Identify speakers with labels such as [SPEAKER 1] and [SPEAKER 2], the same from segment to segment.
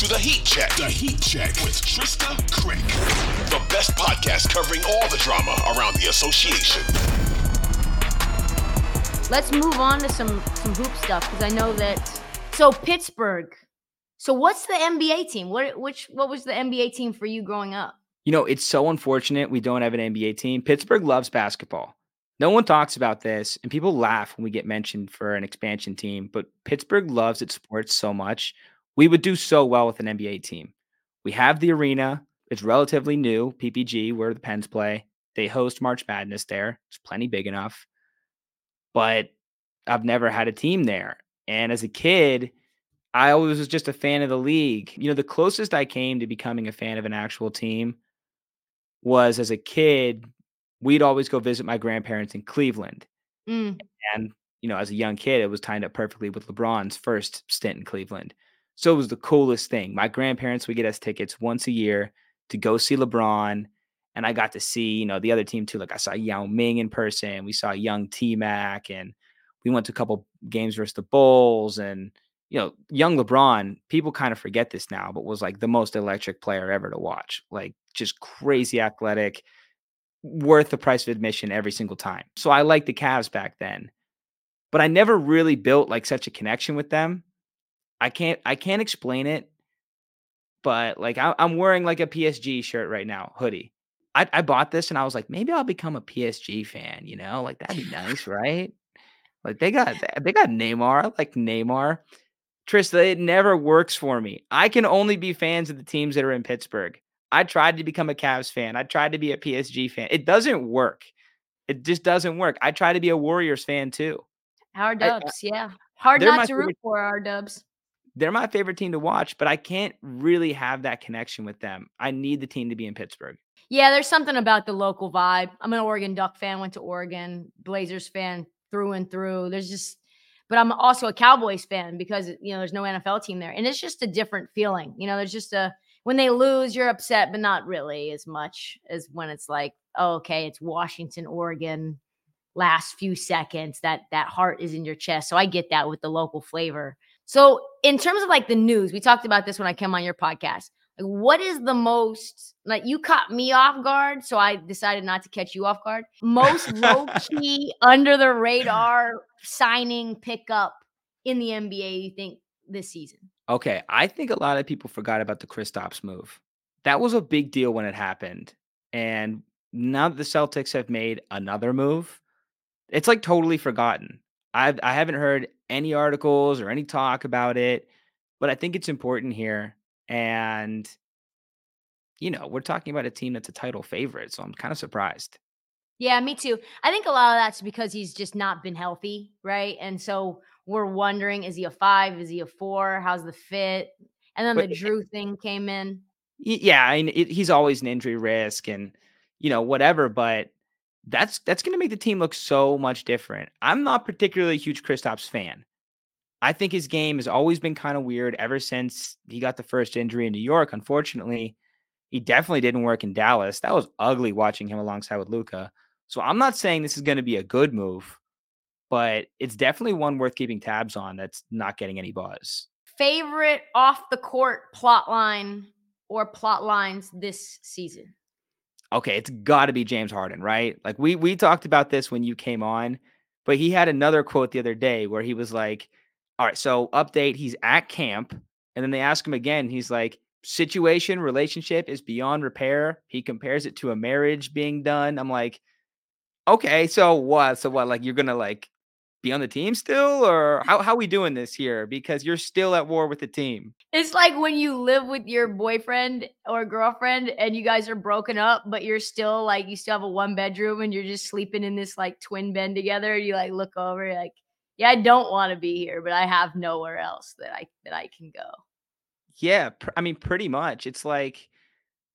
[SPEAKER 1] to the Heat Check.
[SPEAKER 2] The Heat Check with Trysta Krick.
[SPEAKER 1] The best podcast covering all the drama around the association.
[SPEAKER 3] Let's move on to some some hoop stuff because I know that. So Pittsburgh. So what's the NBA team? What which what was the NBA team for you growing up?
[SPEAKER 4] You know, it's so unfortunate we don't have an NBA team. Pittsburgh loves basketball. No one talks about this, and people laugh when we get mentioned for an expansion team, but Pittsburgh loves its sports so much. We would do so well with an NBA team. We have the arena, it's relatively new, PPG, where the Pens play. They host March Madness there. It's plenty big enough. But I've never had a team there. And as a kid, I always was just a fan of the league. You know, the closest I came to becoming a fan of an actual team was as a kid, we'd always go visit my grandparents in Cleveland.
[SPEAKER 3] Mm.
[SPEAKER 4] And, you know, as a young kid, it was timed up perfectly with LeBron's first stint in Cleveland. So it was the coolest thing. My grandparents would get us tickets once a year to go see LeBron. And I got to see, you know, the other team too. Like I saw Yao Ming in person. We saw young T Mac and we went to a couple games versus the Bulls and you know, young LeBron, people kind of forget this now, but was like the most electric player ever to watch. Like just crazy athletic, worth the price of admission every single time. So I liked the Cavs back then. But I never really built like such a connection with them. I can't I can't explain it. But like I, am wearing like a PSG shirt right now, hoodie. I, I bought this and I was like, maybe I'll become a PSG fan, you know? Like that'd be nice, right? Like they got they got Neymar. I like Neymar. Trysta, it never works for me. I can only be fans of the teams that are in Pittsburgh. I tried to become a Cavs fan. I tried to be a PSG fan. It doesn't work. It just doesn't work. I try to be a Warriors fan too.
[SPEAKER 3] Our Dubs, I, yeah. Hard not to root for our Dubs.
[SPEAKER 4] They're my favorite team to watch, but I can't really have that connection with them. I need the team to be in Pittsburgh.
[SPEAKER 3] Yeah, there's something about the local vibe. I'm an Oregon Duck fan, went to Oregon, Blazers fan through and through. There's just but I'm also a Cowboys fan because you know there's no NFL team there, and it's just a different feeling. You know, there's just a when they lose, you're upset, but not really as much as when it's like, oh, okay, it's Washington, Oregon, last few seconds. That that heart is in your chest. So I get that with the local flavor. So in terms of like the news, we talked about this when I came on your podcast. Like, what is the most like you caught me off guard, so I decided not to catch you off guard. Most low key, under the radar signing pickup in the NBA. You think this season?
[SPEAKER 4] Okay, I think a lot of people forgot about the Kristaps move. That was a big deal when it happened, and now that the Celtics have made another move, it's like totally forgotten. I've I haven't heard any articles or any talk about it, but I think it's important here. And you know, we're talking about a team that's a title favorite, so I'm kind of surprised.
[SPEAKER 3] Yeah, me too. I think a lot of that's because he's just not been healthy, right? And so we're wondering is he a five? Is he a four? How's the fit? And then but the Jrue thing came in.
[SPEAKER 4] Yeah, I mean, it, he's always an injury risk and, you know, whatever, but that's that's going to make the team look so much different. I'm not particularly a huge Kristaps fan. I think his game has always been kind of weird ever since he got the first injury in New York. Unfortunately, he definitely didn't work in Dallas. That was ugly watching him alongside with Luka. So I'm not saying this is going to be a good move, but it's definitely one worth keeping tabs on that's not getting any buzz.
[SPEAKER 3] Favorite off the court plot line or plot lines this season?
[SPEAKER 4] Okay, it's got to be James Harden, right? Like we we talked about this when you came on, but he had another quote the other day where he was like, "All right, so update, he's at camp." And then they ask him again, he's like, situation, relationship is beyond repair. He compares it to a marriage being done. I'm like, okay, so what? So what? Like you're gonna like be on the team still, or how how we doing this here? Because you're still at war with the team.
[SPEAKER 3] It's like when you live with your boyfriend or girlfriend and you guys are broken up, but you're still like you still have a one bedroom and you're just sleeping in this like twin bed together. You like look over, like, yeah, I don't want to be here, but I have nowhere else that I that I can go.
[SPEAKER 4] Yeah, pr- I mean, pretty much. It's like,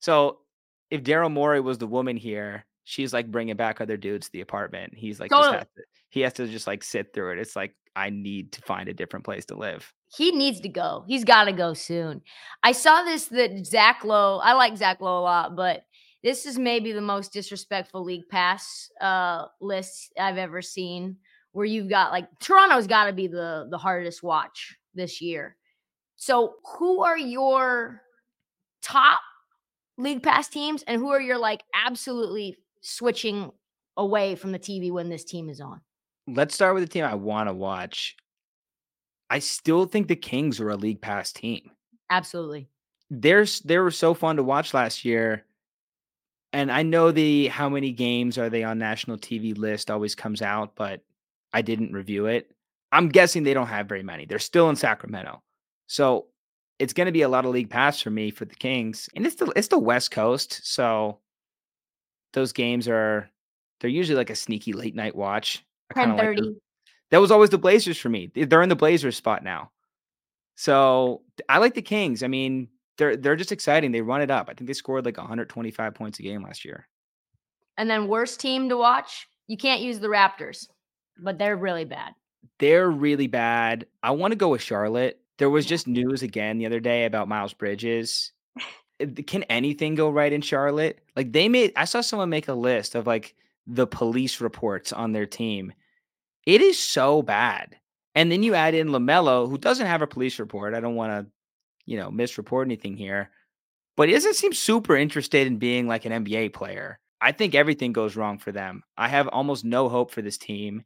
[SPEAKER 4] so if Daryl Morey was the woman here, she's like bringing back other dudes to the apartment. He's like,
[SPEAKER 3] Totally.
[SPEAKER 4] has to, he has to just like sit through it. It's like, I need to find a different place to live.
[SPEAKER 3] He needs to go. He's got to go soon. I saw this that Zach Lowe. I like Zach Lowe a lot, but this is maybe the most disrespectful league pass uh, list I've ever seen. Where you've got like Toronto's got to be the the hardest watch this year. So who are your top league pass teams, and who are your like absolutely switching away from the TV when this team is on?
[SPEAKER 4] Let's start with the team I want to watch. I still think the Kings are a league pass team.
[SPEAKER 3] Absolutely.
[SPEAKER 4] They're they were so fun to watch last year. And I know the how many games are they on national TV list always comes out, but I didn't review it. I'm guessing they don't have very many. They're still in Sacramento. So it's going to be a lot of league pass for me for the Kings. And it's the it's the West Coast, so those games are they're usually like a sneaky late night watch. I
[SPEAKER 3] Ten
[SPEAKER 4] like
[SPEAKER 3] thirty.
[SPEAKER 4] those- that was always the Blazers for me. They- They're in the Blazers spot now. So I like the Kings. I mean, they're they're just exciting. They run it up. I think they scored like 125 points a game last year.
[SPEAKER 3] And then worst team to watch, you can't use the Raptors, but they're really bad.
[SPEAKER 4] They're really bad. I want to go with Charlotte. There was just news again the other day about Miles Bridges. Can anything go right in Charlotte? Like they made I saw someone make a list of like the police reports on their team. It is so bad. And then you add in LaMelo, who doesn't have a police report. I don't want to, you know, misreport anything here, but he doesn't seem super interested in being like an NBA player. I think everything goes wrong for them. I have almost no hope for this team.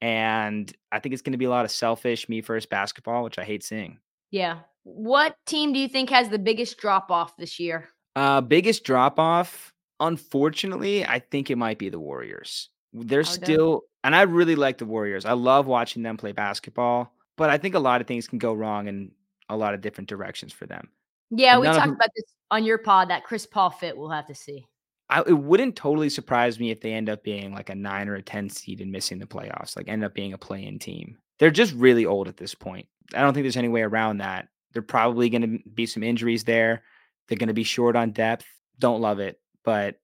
[SPEAKER 4] And I think it's going to be a lot of selfish me first basketball, which I hate seeing.
[SPEAKER 3] Yeah. What team do you think has the biggest drop off this year?
[SPEAKER 4] Uh, biggest drop off, unfortunately, I think it might be the Warriors. They're
[SPEAKER 3] Oh,
[SPEAKER 4] still, and I really like the Warriors. I love watching them play basketball, but I think a lot of things can go wrong in a lot of different directions for them.
[SPEAKER 3] Yeah, we
[SPEAKER 4] None
[SPEAKER 3] talked
[SPEAKER 4] them-
[SPEAKER 3] about this on your pod. That Chris Paul fit, we'll have to see.
[SPEAKER 4] I, it wouldn't totally surprise me if they end up being like a nine or a 10 seed and missing the playoffs, like end up being a play in team. They're just really old at this point. I don't think there's any way around that. They're probably going to be some injuries there. They're going to be short on depth. Don't love it. But,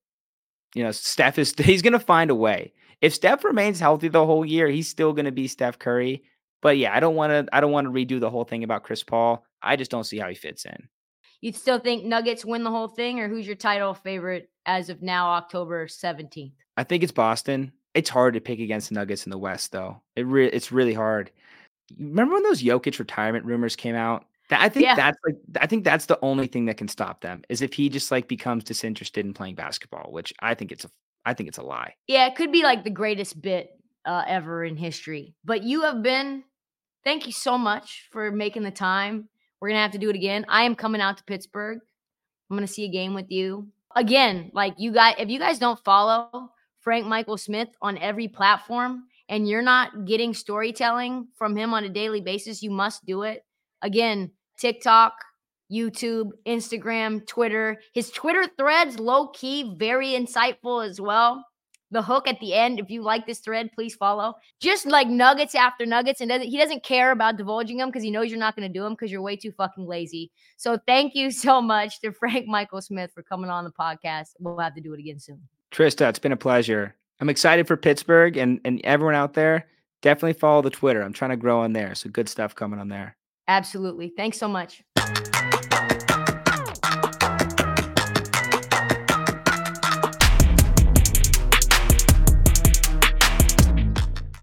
[SPEAKER 4] you know, Steph is, he's going to find a way. If Steph remains healthy the whole year, he's still going to be Steph Curry. But yeah, I don't want to, I don't want to redo the whole thing about Chris Paul. I just don't see how he fits in.
[SPEAKER 3] You'd still think Nuggets win the whole thing, or who's your title favorite as of now, October 17th?
[SPEAKER 4] I think it's Boston. It's hard to pick against the Nuggets in the West, though. It re- it's really hard. Remember when those Jokic retirement rumors came out? I think
[SPEAKER 3] Yeah.
[SPEAKER 4] that's like I think that's the only thing that can stop them is if he just like becomes disinterested in playing basketball, which I think it's a I think it's a lie.
[SPEAKER 3] Yeah, it could be like the greatest bit uh, ever in history. But you have been, thank you so much for making the time. We're going to have to do it again. I am coming out to Pittsburgh. I'm going to see a game with you. Again, like you guys, if you guys don't follow Frank Michael Smith on every platform and you're not getting storytelling from him on a daily basis, you must do it. Again, TikTok, YouTube, Instagram, Twitter. His Twitter threads, low key, very insightful as well. The hook at the end, if you like this thread, please follow. Just like nuggets after nuggets, and he doesn't care about divulging them because he knows you're not going to do them because you're way too fucking lazy. So thank you so much to Frank Michael Smith for coming on the podcast. We'll have to do it again soon.
[SPEAKER 4] Trysta, it's been a pleasure. I'm excited for Pittsburgh and and everyone out there. Definitely follow the Twitter. I'm trying to grow on there, so good stuff coming on there.
[SPEAKER 3] Absolutely. Thanks so much.